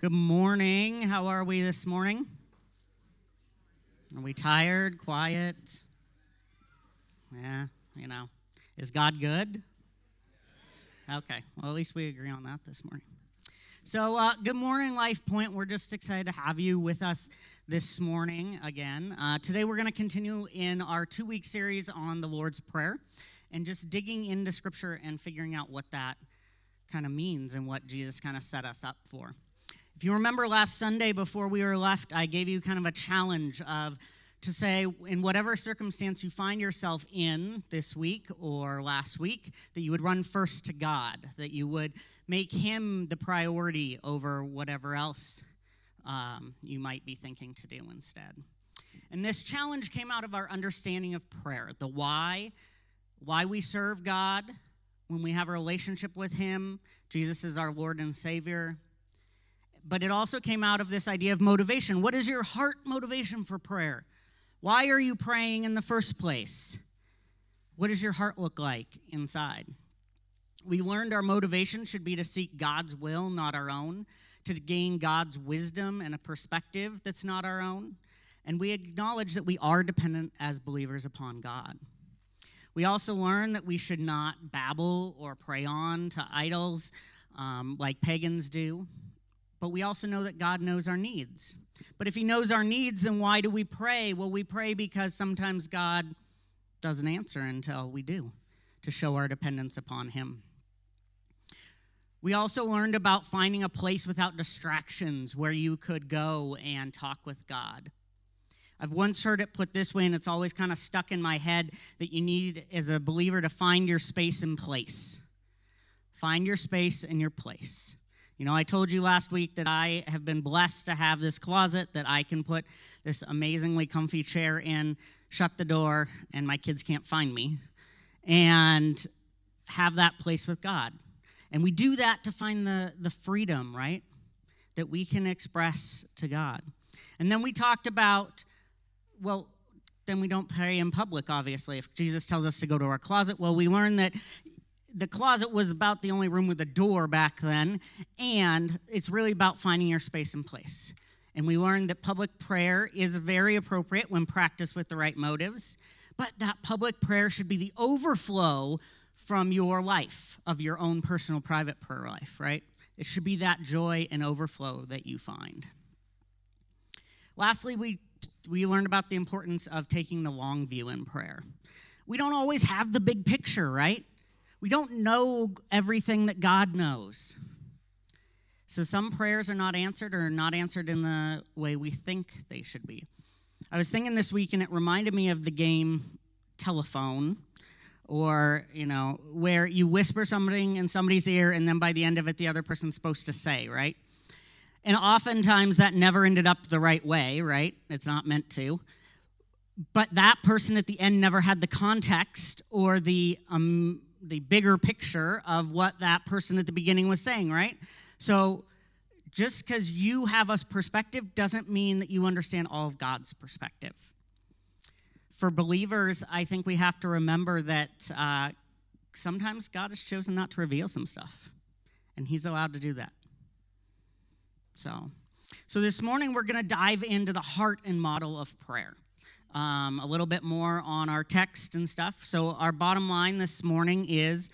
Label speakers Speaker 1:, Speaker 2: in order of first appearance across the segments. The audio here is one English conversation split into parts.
Speaker 1: Good morning. How are we this morning? Are we tired, quiet? Yeah, you know. Is God good? Okay, well, at least we agree on that this morning. So, uh, good morning, Life Point. We're just excited to have you with us this morning again. Uh, today, we're going to continue in our two week series on the Lord's Prayer and just digging into Scripture and figuring out what that kind of means and what Jesus kind of set us up for. If you remember last Sunday before we were left, I gave you kind of a challenge of to say in whatever circumstance you find yourself in this week or last week that you would run first to God, that you would make him the priority over whatever else um, you might be thinking to do instead. And this challenge came out of our understanding of prayer, the why, why we serve God when we have a relationship with him. Jesus is our Lord and Savior but it also came out of this idea of motivation. What is your heart motivation for prayer? Why are you praying in the first place? What does your heart look like inside? We learned our motivation should be to seek God's will, not our own, to gain God's wisdom and a perspective that's not our own. And we acknowledge that we are dependent as believers upon God. We also learn that we should not babble or pray on to idols um, like pagans do but we also know that God knows our needs. But if He knows our needs, then why do we pray? Well, we pray because sometimes God doesn't answer until we do, to show our dependence upon Him. We also learned about finding a place without distractions where you could go and talk with God. I've once heard it put this way, and it's always kind of stuck in my head that you need, as a believer, to find your space and place. Find your space and your place. You know, I told you last week that I have been blessed to have this closet that I can put this amazingly comfy chair in, shut the door, and my kids can't find me, and have that place with God. And we do that to find the, the freedom, right? That we can express to God. And then we talked about, well, then we don't pray in public, obviously. If Jesus tells us to go to our closet, well, we learn that the closet was about the only room with a door back then, and it's really about finding your space and place. And we learned that public prayer is very appropriate when practiced with the right motives, but that public prayer should be the overflow from your life, of your own personal private prayer life, right? It should be that joy and overflow that you find. Lastly, we, we learned about the importance of taking the long view in prayer. We don't always have the big picture, right? We don't know everything that God knows. So some prayers are not answered or not answered in the way we think they should be. I was thinking this week and it reminded me of the game telephone or, you know, where you whisper something in somebody's ear and then by the end of it the other person's supposed to say, right? And oftentimes that never ended up the right way, right? It's not meant to. But that person at the end never had the context or the um, the bigger picture of what that person at the beginning was saying, right? So just because you have a perspective doesn't mean that you understand all of God's perspective. For believers, I think we have to remember that uh, sometimes God has chosen not to reveal some stuff, and He's allowed to do that. So, so this morning we're going to dive into the heart and model of prayer um, a little bit more on our text and stuff. So, our bottom line this morning is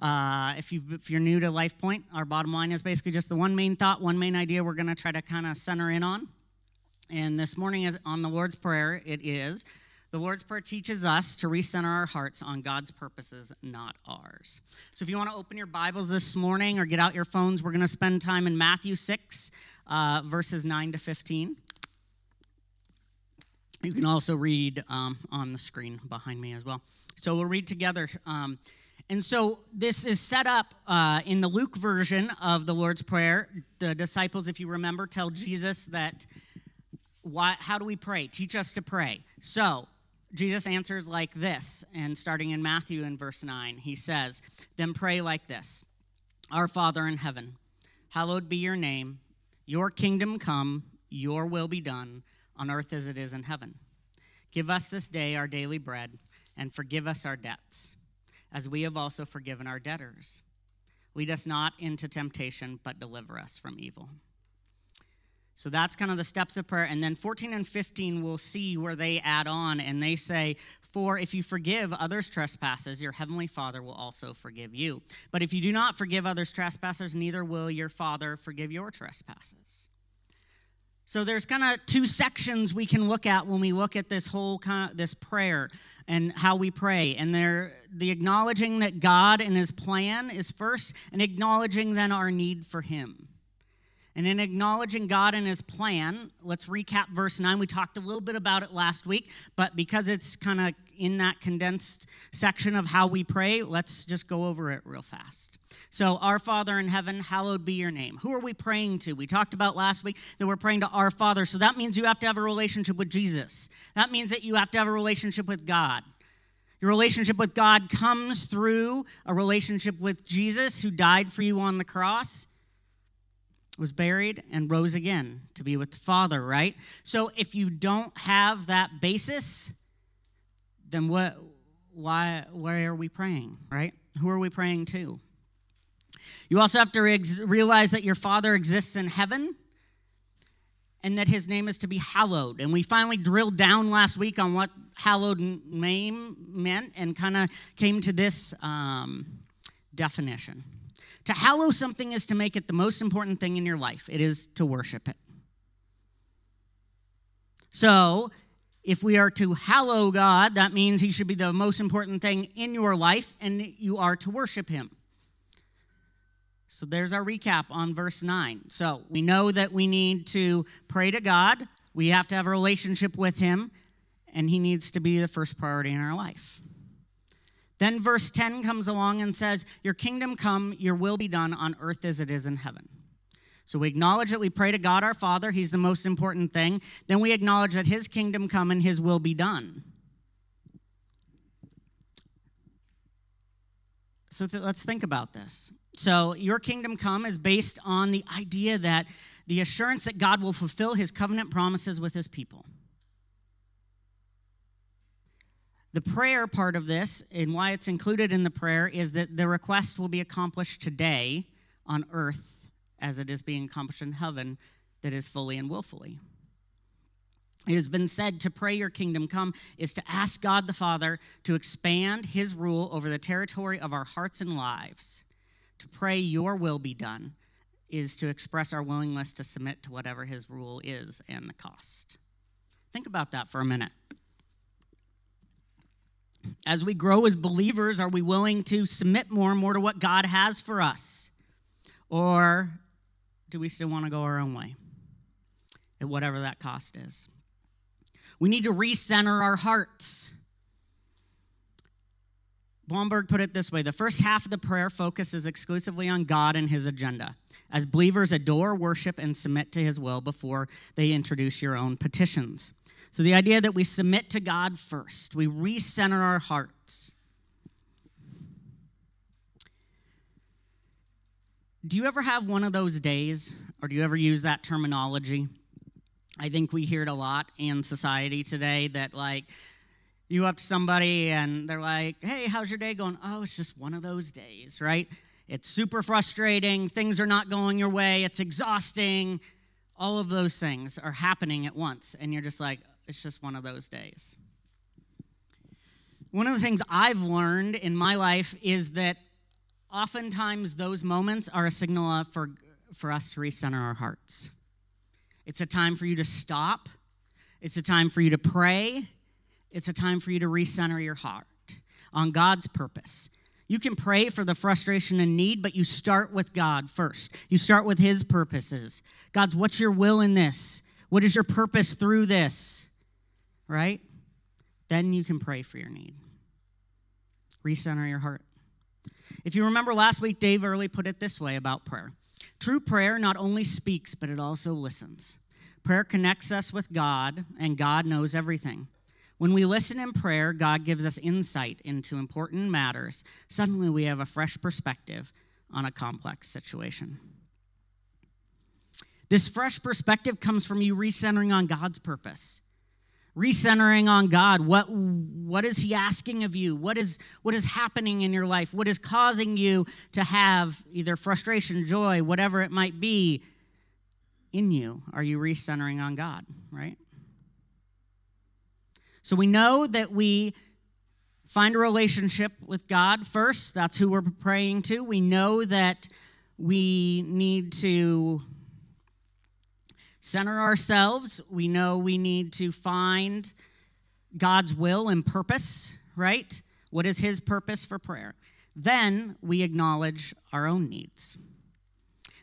Speaker 1: uh, if, you you're new to Life Point, our bottom line is basically just the one main thought, one main idea we're going to try to kind of center in on. And this morning is on the Lord's Prayer, it is the Lord's Prayer teaches us to recenter our hearts on God's purposes, not ours. So if you want to open your Bibles this morning or get out your phones, we're going to spend time in Matthew 6, uh, verses 9 to 15. You can also read um, on the screen behind me as well. So we'll read together. Um, and so this is set up uh, in the Luke version of the Lord's Prayer. The disciples, if you remember, tell Jesus that, why, how do we pray? Teach us to pray. So Jesus answers like this, and starting in Matthew in verse 9, he says, Then pray like this Our Father in heaven, hallowed be your name, your kingdom come, your will be done on earth as it is in heaven. Give us this day our daily bread, and forgive us our debts, as we have also forgiven our debtors. Lead us not into temptation, but deliver us from evil. So that's kind of the steps of prayer. And then 14 and 15, we'll see where they add on and they say, For if you forgive others' trespasses, your heavenly Father will also forgive you. But if you do not forgive others' trespasses, neither will your Father forgive your trespasses. So there's kind of two sections we can look at when we look at this whole kind of this prayer and how we pray. And there the acknowledging that God and his plan is first and acknowledging then our need for him. And in acknowledging God and his plan, let's recap verse 9. We talked a little bit about it last week, but because it's kind of in that condensed section of how we pray, let's just go over it real fast. So, Our Father in heaven, hallowed be your name. Who are we praying to? We talked about last week that we're praying to our Father. So that means you have to have a relationship with Jesus. That means that you have to have a relationship with God. Your relationship with God comes through a relationship with Jesus who died for you on the cross was buried and rose again to be with the Father, right? So if you don't have that basis, then what why why are we praying, right? Who are we praying to? You also have to realize that your Father exists in heaven and that his name is to be hallowed. And we finally drilled down last week on what hallowed name meant and kind of came to this um, definition. To hallow something is to make it the most important thing in your life, it is to worship it. So, if we are to hallow God, that means He should be the most important thing in your life, and you are to worship Him. So there's our recap on verse 9. So we know that we need to pray to God, we have to have a relationship with Him, and He needs to be the first priority in our life. Then verse 10 comes along and says, Your kingdom come, your will be done on earth as it is in heaven. So we acknowledge that we pray to God our Father, He's the most important thing. Then we acknowledge that His kingdom come and His will be done. So th- let's think about this. So, your kingdom come is based on the idea that the assurance that God will fulfill His covenant promises with His people. The prayer part of this, and why it's included in the prayer, is that the request will be accomplished today on earth as it is being accomplished in heaven, that is fully and willfully. It has been said to pray your kingdom come is to ask God the Father to expand his rule over the territory of our hearts and lives. To pray your will be done is to express our willingness to submit to whatever his rule is and the cost. Think about that for a minute. As we grow as believers, are we willing to submit more and more to what God has for us? Or do we still want to go our own way at whatever that cost is? We need to recenter our hearts. Blomberg put it this way the first half of the prayer focuses exclusively on God and his agenda. As believers adore, worship, and submit to his will before they introduce your own petitions. So, the idea that we submit to God first, we recenter our hearts. Do you ever have one of those days, or do you ever use that terminology? I think we hear it a lot in society today that, like, you up to somebody and they're like, hey, how's your day going? Oh, it's just one of those days, right? It's super frustrating. Things are not going your way. It's exhausting. All of those things are happening at once. And you're just like, it's just one of those days. One of the things I've learned in my life is that oftentimes those moments are a signal for, for us to recenter our hearts. It's a time for you to stop, it's a time for you to pray, it's a time for you to recenter your heart on God's purpose. You can pray for the frustration and need, but you start with God first. You start with His purposes. God's, what's your will in this? What is your purpose through this? right? Then you can pray for your need. Recenter your heart. If you remember last week, Dave Earley put it this way about prayer True prayer not only speaks, but it also listens. Prayer connects us with God, and God knows everything. When we listen in prayer, God gives us insight into important matters. Suddenly, we have a fresh perspective on a complex situation. This fresh perspective comes from you recentering on God's purpose recentering on God. What, what is He asking of you? What is, what is happening in your life? What is causing you to have either frustration, joy, whatever it might be? in you are you recentering on God, right? So we know that we find a relationship with God first. That's who we're praying to. We know that we need to center ourselves. We know we need to find God's will and purpose, right? What is His purpose for prayer? Then we acknowledge our own needs.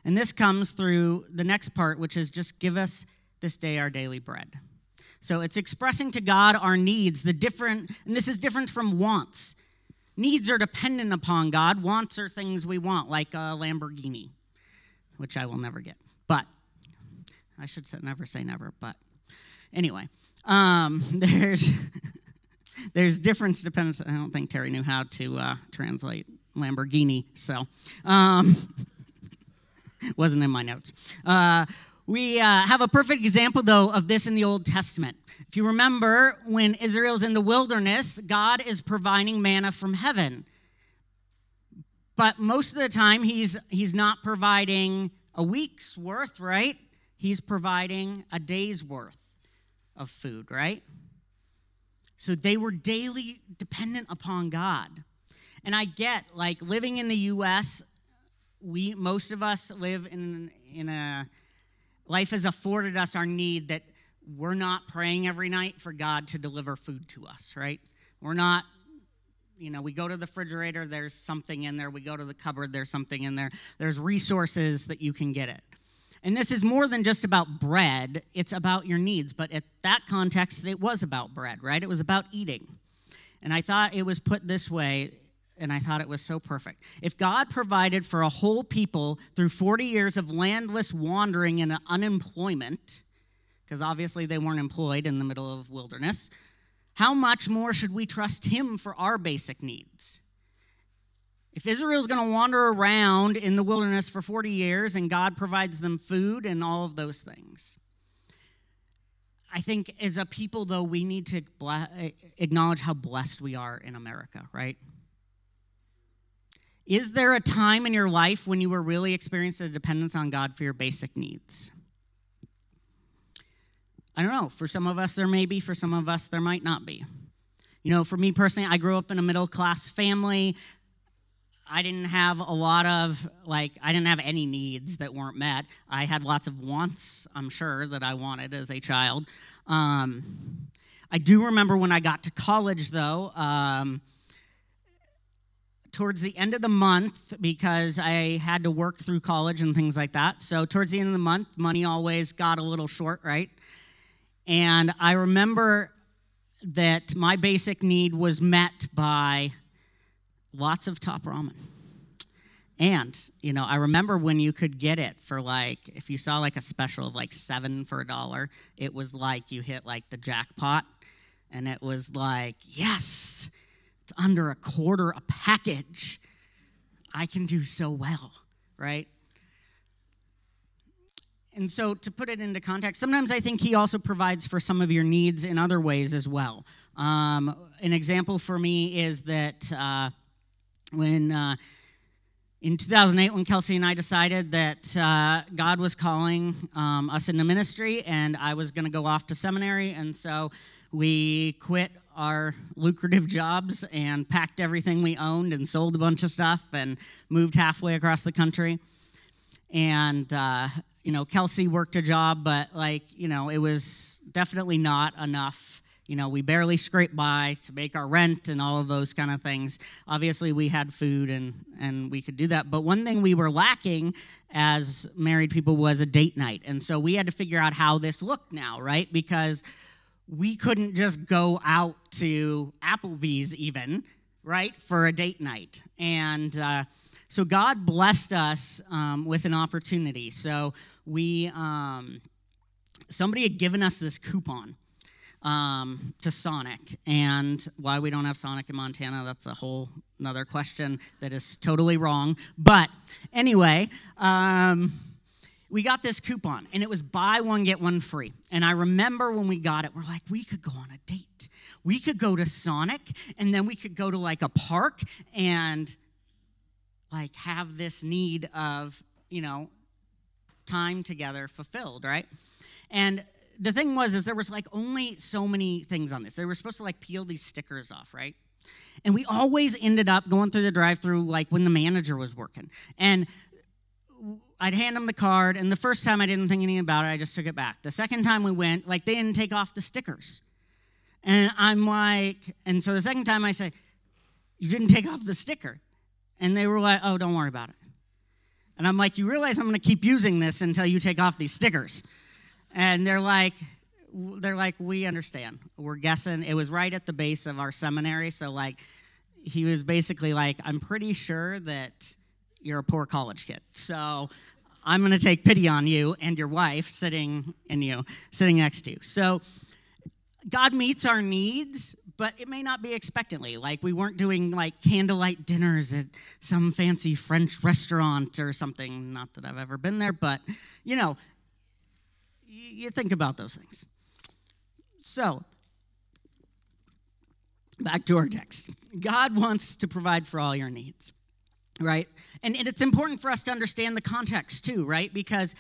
Speaker 1: And this comes through the next part, which is just give us this day our daily bread. So it's expressing to God our needs, the different, and this is different from wants. Needs are dependent upon God. Wants are things we want, like a Lamborghini, which I will never get. I should say, never say never. But anyway, um, there's there's difference depends. I don't think Terry knew how to uh, translate Lamborghini, so um, wasn't in my notes. Uh, we uh, have a perfect example, though, of this in the Old Testament. If you remember, when Israel's in the wilderness, God is providing manna from heaven. But most of the time, he's, he's not providing a week's worth, right? He's providing a day's worth of food, right? So they were daily dependent upon God. And I get, like, living in the U.S., we, most of us live in, in a Life has afforded us our need that we're not praying every night for God to deliver food to us, right? We're not, you know, we go to the refrigerator, there's something in there. We go to the cupboard, there's something in there. There's resources that you can get it. And this is more than just about bread, it's about your needs. But at that context, it was about bread, right? It was about eating. And I thought it was put this way and I thought it was so perfect. If God provided for a whole people through 40 years of landless wandering and unemployment, because obviously they weren't employed in the middle of wilderness, how much more should we trust Him for our basic needs? If Israel's going to wander around in the wilderness for 40 years and God provides them food and all of those things, I think as a people, though, we need to acknowledge how blessed we are in America, right? Is there a time in your life when you were really experiencing a dependence on God for your basic needs? I don't know. For some of us, there may be. For some of us, there might not be. You know, for me personally, I grew up in a middle class family. I didn't have a lot of, like, I didn't have any needs that weren't met. I had lots of wants, I'm sure, that I wanted as a child. Um, I do remember when I got to college, though. Um, towards the end of the month because I had to work through college and things like that. So, towards the end of the month, money always got a little short, right? And I remember that my basic need was met by lots of top ramen. And, you know, I remember when you could get it for like, if you saw like a special of like seven for a dollar, it was like you hit like the jackpot. And it was like, yes, it's under a quarter a package. I can do so well, right? And so, to put it into context, sometimes I think he also provides for some of your needs in other ways as well. Um, an example for me is that uh, when uh, in 2008, when Kelsey and I decided that uh, God was calling um, us into ministry and I was going to go off to seminary, and so we quit our lucrative jobs and packed everything we owned and sold a bunch of stuff and moved halfway across the country. And, uh, you know, Kelsey worked a job, but like, you know, it was definitely not enough. You know, we barely scraped by to make our rent and all of those kind of things. Obviously, we had food and, and we could do that. But one thing we were lacking as married people was a date night. And so we had to figure out how this looked now, right? Because we couldn't just go out to Applebee's even, right, for a date night. And uh, so God blessed us um, with an opportunity. So we, um, somebody had given us this coupon. Um, to Sonic. And why we don't have Sonic in Montana, that's a whole another question that is totally wrong. But anyway, um, we got this coupon and it was buy one get one free and i remember when we got it we're like we could go on a date we could go to sonic and then we could go to like a park and like have this need of you know time together fulfilled, right? And the thing was is there was like only so many things on this. They were supposed to like peel these stickers off, right? And we always ended up going through the drive-through like when the manager was working. And I'd hand them the card, and the first time I didn't think anything about it, I just took it back. The second time we went, like they didn't take off the stickers. And I'm like, and so the second time I say, You didn't take off the sticker. And they were like, Oh, don't worry about it. And I'm like, You realize I'm gonna keep using this until you take off these stickers. And they're like, they're like, we understand. We're guessing. It was right at the base of our seminary. So, like, he was basically like, I'm pretty sure that you're a poor college kid. So, I'm going to take pity on you and your wife sitting in you, sitting next to you. So, God meets our needs, but it may not be expectantly. Like we weren't doing like candlelight dinners at some fancy French restaurant or something. Not that I've ever been there, but you know, you think about those things. So, back to our text. God wants to provide for all your needs, right? And it's important for us to understand the context too, right? Because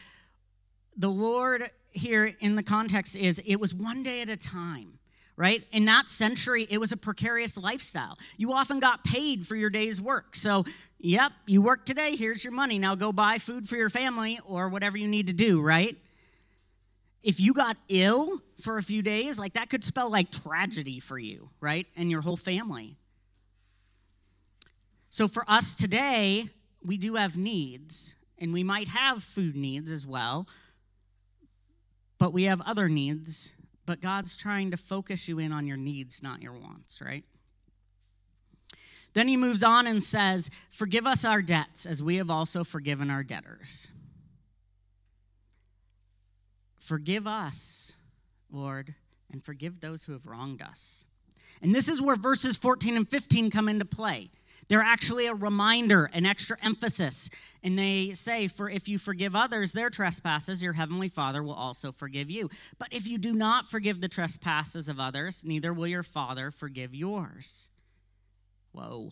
Speaker 1: the Lord here in the context is it was one day at a time right? In that century, it was a precarious lifestyle. You often got paid for your day's work. So, yep, you work today, here's your money. Now go buy food for your family or whatever you need to do, right? If you got ill for a few days, like that could spell like tragedy for you, right? And your whole family. So for us today, we do have needs, and we might have food needs as well, but we have other needs. But God's trying to focus you in on your needs, not your wants, right? Then he moves on and says, Forgive us our debts as we have also forgiven our debtors. Forgive us, Lord, and forgive those who have wronged us. And this is where verses 14 and 15 come into play. They're actually a reminder, an extra emphasis. And they say, For if you forgive others their trespasses, your heavenly Father will also forgive you. But if you do not forgive the trespasses of others, neither will your Father forgive yours. Whoa.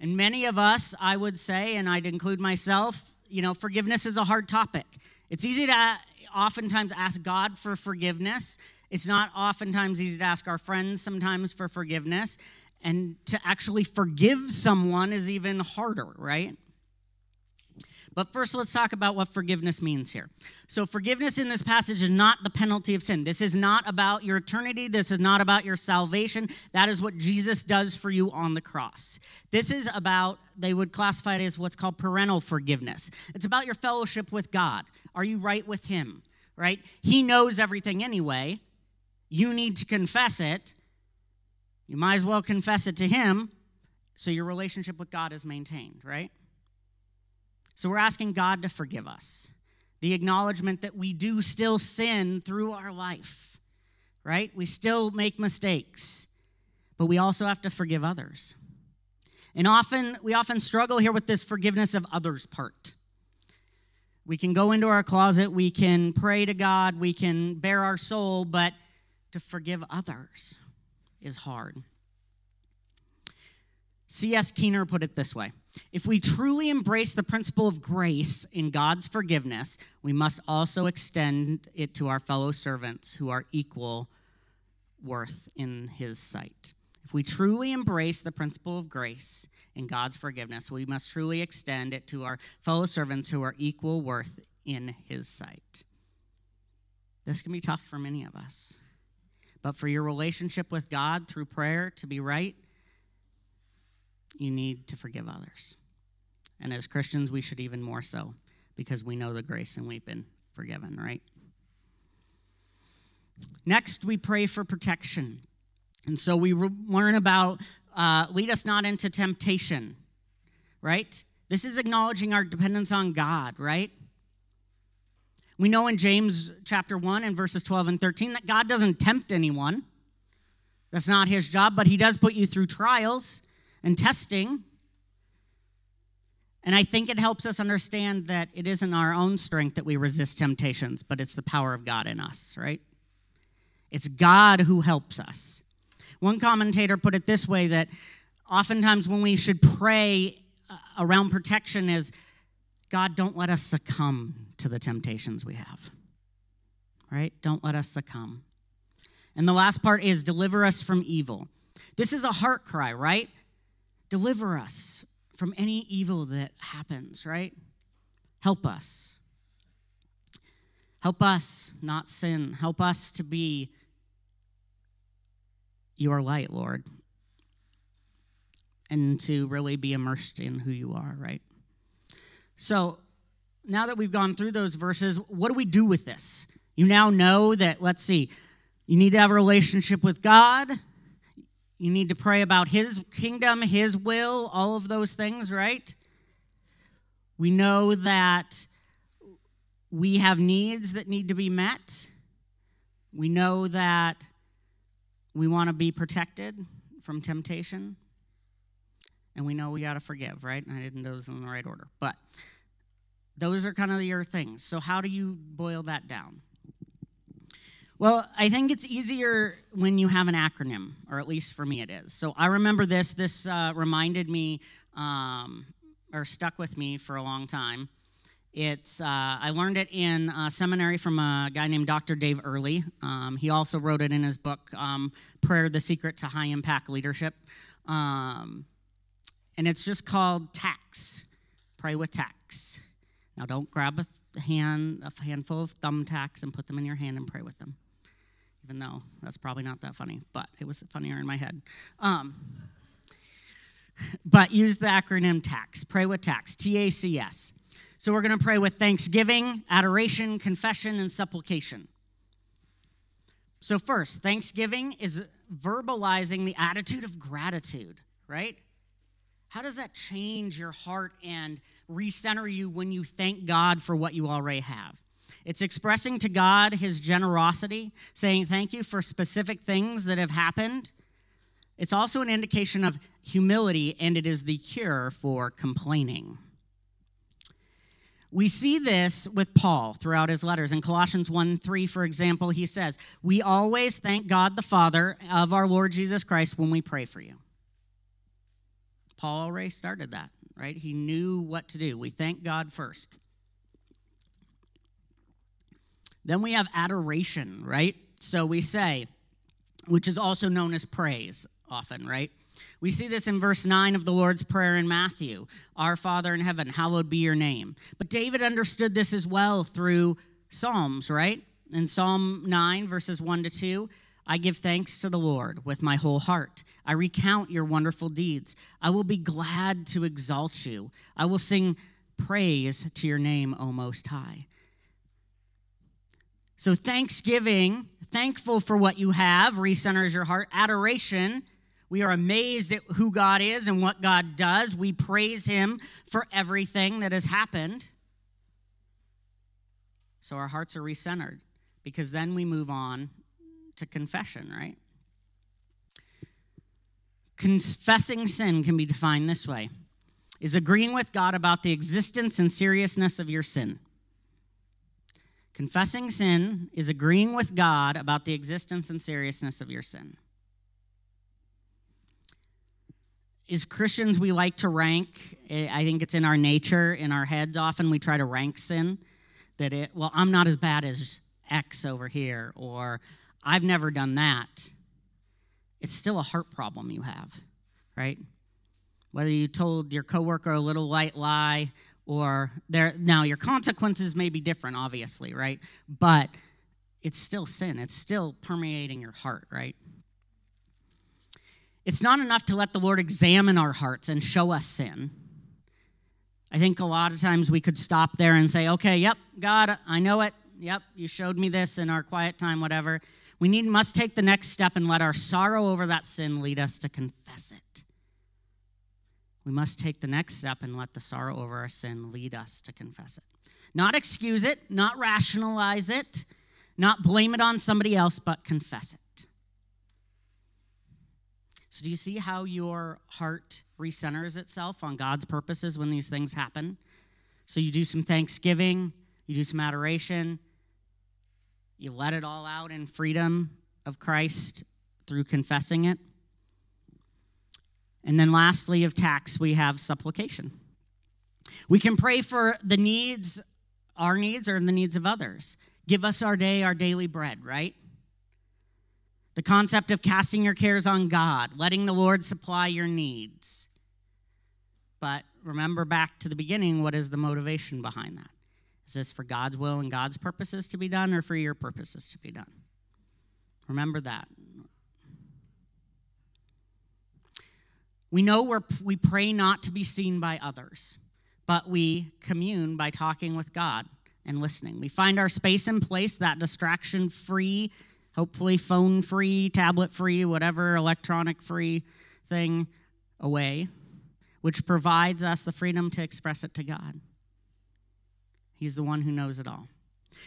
Speaker 1: And many of us, I would say, and I'd include myself, you know, forgiveness is a hard topic. It's easy to oftentimes ask God for forgiveness. It's not oftentimes easy to ask our friends sometimes for forgiveness. And to actually forgive someone is even harder, right? But first, let's talk about what forgiveness means here. So, forgiveness in this passage is not the penalty of sin. This is not about your eternity. This is not about your salvation. That is what Jesus does for you on the cross. This is about, they would classify it as what's called parental forgiveness. It's about your fellowship with God. Are you right with Him, right? He knows everything anyway. You need to confess it. You might as well confess it to Him so your relationship with God is maintained, right? So we're asking God to forgive us. The acknowledgement that we do still sin through our life, right? We still make mistakes, but we also have to forgive others. And often, we often struggle here with this forgiveness of others part. We can go into our closet, we can pray to God, we can bare our soul, but to forgive others is hard. C.S. Keener put it this way If we truly embrace the principle of grace in God's forgiveness, we must also extend it to our fellow servants who are equal worth in his sight. If we truly embrace the principle of grace in God's forgiveness, we must truly extend it to our fellow servants who are equal worth in his sight. This can be tough for many of us. But for your relationship with God through prayer to be right, you need to forgive others. And as Christians, we should even more so because we know the grace and we've been forgiven, right? Next, we pray for protection. And so we re- learn about uh, lead us not into temptation, right? This is acknowledging our dependence on God, right? We know in James chapter 1 and verses 12 and 13 that God doesn't tempt anyone. That's not his job, but he does put you through trials and testing. And I think it helps us understand that it isn't our own strength that we resist temptations, but it's the power of God in us, right? It's God who helps us. One commentator put it this way that oftentimes when we should pray uh, around protection is God, don't let us succumb to the temptations we have. Right? Don't let us succumb. And the last part is deliver us from evil. This is a heart cry, right? Deliver us from any evil that happens, right? Help us. Help us not sin. Help us to be your light, Lord, and to really be immersed in who you are, right? So, now that we've gone through those verses, what do we do with this? You now know that, let's see, you need to have a relationship with God. You need to pray about His kingdom, His will, all of those things, right? We know that we have needs that need to be met. We know that we want to be protected from temptation. And we know we got to forgive, right? And I didn't do those in the right order. But those are kind of your things. So, how do you boil that down? Well, I think it's easier when you have an acronym, or at least for me it is. So I remember this. This uh, reminded me, um, or stuck with me for a long time. It's uh, I learned it in seminary from a guy named Dr. Dave Earley. Um, he also wrote it in his book, um, "Prayer: The Secret to High Impact Leadership," um, and it's just called TACS. Pray with TACS. Now, don't grab a hand, a handful of thumbtacks, and put them in your hand and pray with them even though that's probably not that funny, but it was funnier in my head. Um, but use the acronym TACS. Pray with TACS, T A C S. So we're going to pray with thanksgiving, adoration, confession, and supplication. So, first, thanksgiving is verbalizing the attitude of gratitude, right? How does that change your heart and recenter you when you thank God for what you already have? It's expressing to God his generosity, saying thank you for specific things that have happened. It's also an indication of humility, and it is the cure for complaining. We see this with Paul throughout his letters. In Colossians 1 3, for example, he says, We always thank God the Father of our Lord Jesus Christ when we pray for you. Paul already started that, right? He knew what to do. We thank God first. Then we have adoration, right? So we say, which is also known as praise often, right? We see this in verse 9 of the Lord's Prayer in Matthew Our Father in heaven, hallowed be your name. But David understood this as well through Psalms, right? In Psalm 9, verses 1 to 2, I give thanks to the Lord with my whole heart. I recount your wonderful deeds. I will be glad to exalt you. I will sing praise to your name, O Most High. So, thanksgiving, thankful for what you have, recenters your heart. Adoration, we are amazed at who God is and what God does. We praise Him for everything that has happened. So, our hearts are recentered because then we move on to confession, right? Confessing sin can be defined this way is agreeing with God about the existence and seriousness of your sin. Confessing sin is agreeing with God about the existence and seriousness of your sin. As Christians, we like to rank. Eh, I think it's in our nature, in our heads, often we try to rank sin. That it, well, I'm not as bad as X over here, or I've never done that. It's still a heart problem you have, right? Whether you told your coworker a little white lie or there now your consequences may be different obviously right? But it's still sin. It's still permeating your heart right? It's not enough to let the lord examine our hearts and show us sin. I think a lot of times we could stop there and say okay yep god i know it. Yep you showed me this in our quiet time whatever. We need must take the next step and let our sorrow over that sin lead us to confess it we must take the next step and let the sorrow over our sin lead us to confess it. Not excuse it, not rationalize it, not blame it on somebody else, but confess it. So, do you see how your heart recenters itself on God's purposes when these things happen? So, you do some thanksgiving, you do some adoration, you let it all out in freedom of Christ through confessing it. And then lastly, of TACS, we have supplication. We can pray for the needs, our needs, or the needs of others. Give us our day, our daily bread, right? The concept of casting your cares on God, letting the Lord supply your needs. But remember back to the beginning what is the motivation behind that? Is this for God's will and God's purposes to be done or for your purposes to be done? Remember that. We know we we pray not to be seen by others, but we commune by talking with God and listening. We find our space and place, that distraction free, hopefully phone free, tablet free, whatever electronic free thing away, which provides us the freedom to express it to God. He's the one who knows it all.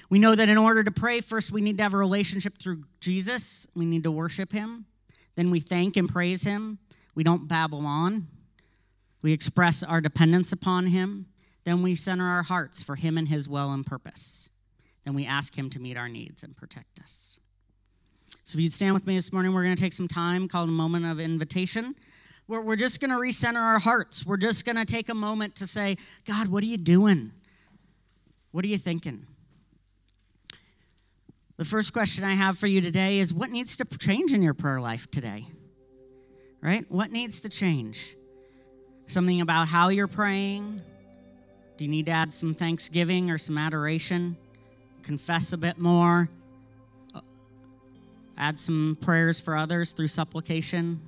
Speaker 1: We know that in order to pray, first we need to have a relationship through Jesus. We need to worship him. Then we thank and praise him. We don't babble on. We express our dependence upon Him. Then we center our hearts for Him and His will and purpose. Then we ask Him to meet our needs and protect us. So if you'd stand with me this morning, we're going to take some time called a moment of invitation. Where we're just going to recenter our hearts. We're just going to take a moment to say, God, what are you doing? What are you thinking? The first question I have for you today is what needs to change in your prayer life today? Right? What needs to change? Something about how you're praying? Do you need to add some thanksgiving or some adoration? Confess a bit more? Uh, add some prayers for others through supplication?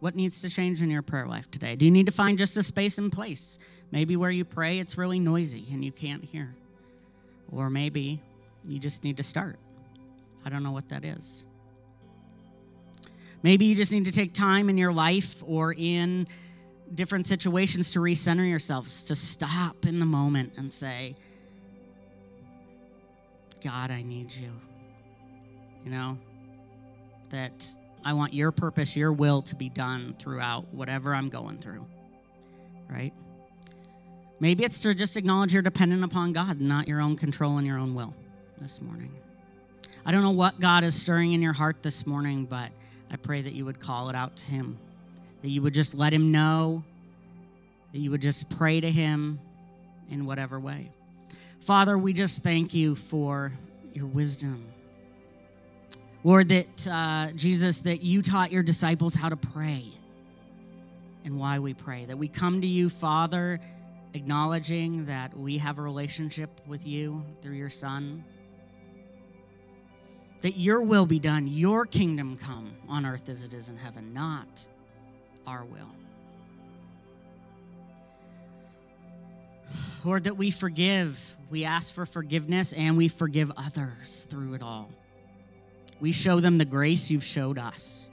Speaker 1: What needs to change in your prayer life today? Do you need to find just a space and place? Maybe where you pray, it's really noisy and you can't hear. Or maybe you just need to start. I don't know what that is. Maybe you just need to take time in your life or in different situations to recenter yourselves, to stop in the moment and say, God, I need you. You know, that I want your purpose, your will to be done throughout whatever I'm going through, right? Maybe it's to just acknowledge you're dependent upon God, not your own control and your own will this morning. I don't know what God is stirring in your heart this morning, but I pray that you would call it out to him, that you would just let him know, that you would just pray to him in whatever way. Father, we just thank you for your wisdom. Lord, that uh, Jesus, that you taught your disciples how to pray and why we pray. That we come to you, Father, acknowledging that we have a relationship with you through your Son that your will be done, your kingdom come on earth as it is in heaven, not our will. Lord, that we forgive. We ask for forgiveness and we forgive others through it all. We show them the grace you've showed us.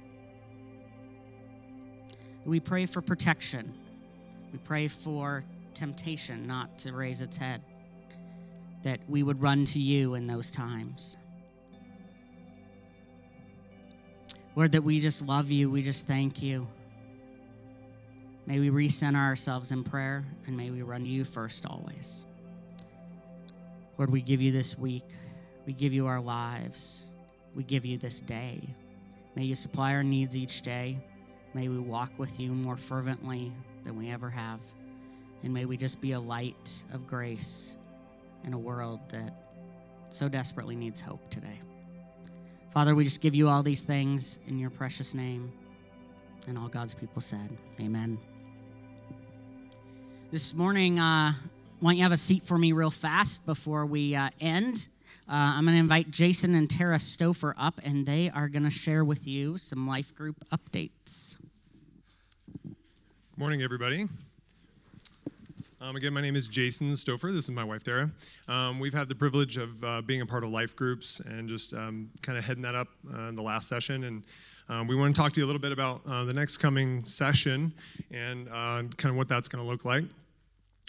Speaker 1: We pray for protection. We pray for temptation not to raise its head, that we would run to you in those times. Lord, that we just love you. We just thank you. May we recenter ourselves in prayer and may we run to you first always. Lord, we give you this week. We give you our lives. We give you this day. May you supply our needs each day. May we walk with you more fervently than we ever have. And may we just be a light of grace in a world that so desperately needs hope today. Father, we just give you all these things in your precious name. And all God's people said, Amen. This morning, uh, why don't you have a seat for me real fast before we uh, end? Uh, I'm going to invite Jason and Tara Stouffer up, and they are going to share with you some life group updates.
Speaker 2: Good morning, everybody. Um, again, my name is Jason Stouffer. This is my wife, Dara. Um, we've had the privilege of uh, being a part of life groups and just um, kind of heading that up uh, in the last session. And um, we want to talk to you a little bit about uh, the next coming session and uh, kind of what that's going to look like.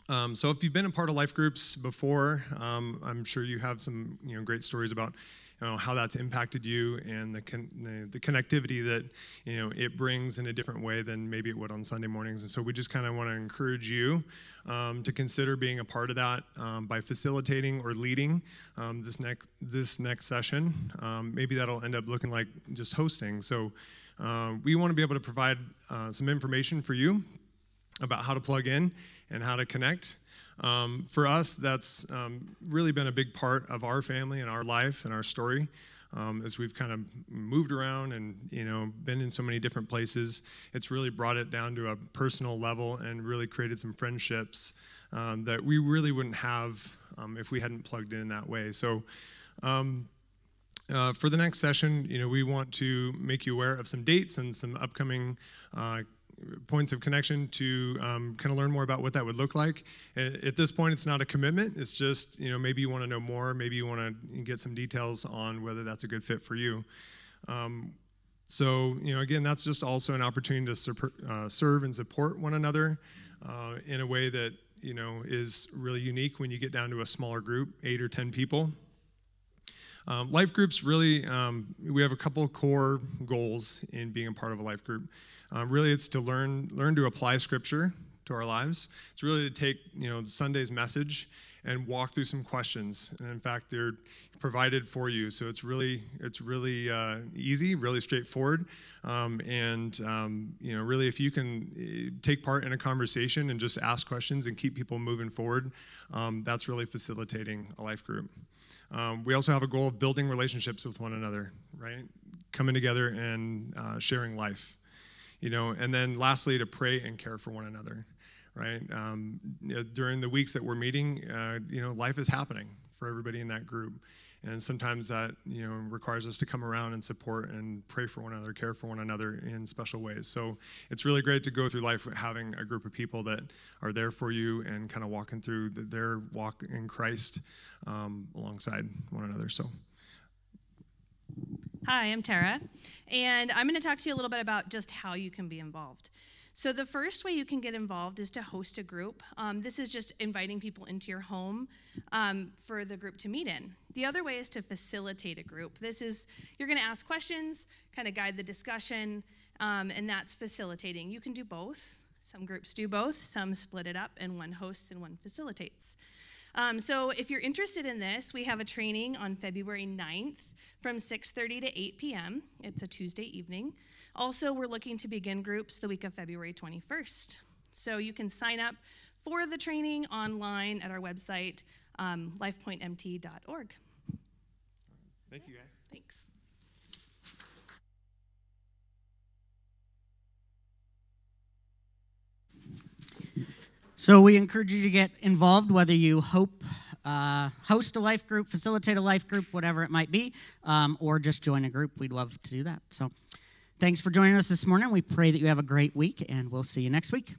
Speaker 2: Um, so, if you've been a part of life groups before, um, I'm sure you have some you know great stories about you know, how that's impacted you and the, con- the, connectivity that you know it brings in a different way than maybe it would on Sunday mornings. And so we just kind of want to encourage you um, to consider being a part of that um, by facilitating or leading um, this next this next session. Um, maybe that'll end up looking like just hosting. So uh, we want to be able to provide uh, some information for you about how to plug in and how to connect. Um, for us, that's um, really been a big part of our family and our life and our story. Um, as we've kind of moved around and you know been in so many different places, it's really brought it down to a personal level and really created some friendships um, that we really wouldn't have um, if we hadn't plugged in in that way. So. Um, uh, for the next session, you know, we want to make you aware of some dates and some upcoming uh, points of connection to um, kind of learn more about what that would look like. At, this point, it's not a commitment. It's just, you know, maybe you want to know more. Maybe you want to get some details on whether that's a good fit for you. Um, so, you know, again, that's just also an opportunity to sur- uh, serve and support one another uh, in a way that, you know, is really unique when you get down to a smaller group, eight or 10 people. Um, life groups really, um, we have a couple core goals in being a part of a life group. Um, really, it's to learn learn to apply Scripture to our lives. It's really to take you know Sunday's message and walk through some questions. And in fact, they're provided for you, so it's really it's really uh, easy, really straightforward. Um, and um, you know, really, if you can eh, take part in a conversation and just ask questions and keep people moving forward, um, that's really facilitating a life group. Um, we also have a goal of building relationships with one another, right? Coming together and uh, sharing life, you know. And then lastly, to pray and care for one another, right? Um, you know, during the weeks that we're meeting, uh, you know, life is happening for everybody in that group, and sometimes that you know requires us to come around and support and pray for one another, care for one another in special ways. So it's really great to go through life having a group of people that are there for you and kind of walking through the, their walk in Christ um, alongside one another. So.
Speaker 3: Hi, I'm Tara, and I'm going to talk to you a little bit about just how you can be involved. So, the first way you can get involved is to host a group. Um, this is just inviting people into your home um, for the group to meet in. The other way is to facilitate a group. This is, you're going to ask questions, kind of guide the discussion, um, and that's facilitating. You can do both. Some groups do both, some split it up, and one hosts and one facilitates. Um, so if you're interested in this, we have a training on February 9th from 6.30 to 8 p.m. It's a Tuesday evening. Also, we're looking to begin groups the week of February 21st. So you can sign up for the training online at our website, um, lifepointmt.org.
Speaker 2: Thank you, guys.
Speaker 1: So we encourage you to get involved, whether you hope uh, host a life group, facilitate a life group, whatever it might be, um, or just join a group. We'd love to do that. So thanks for joining us this morning. We pray that you have a great week, and we'll see you next week.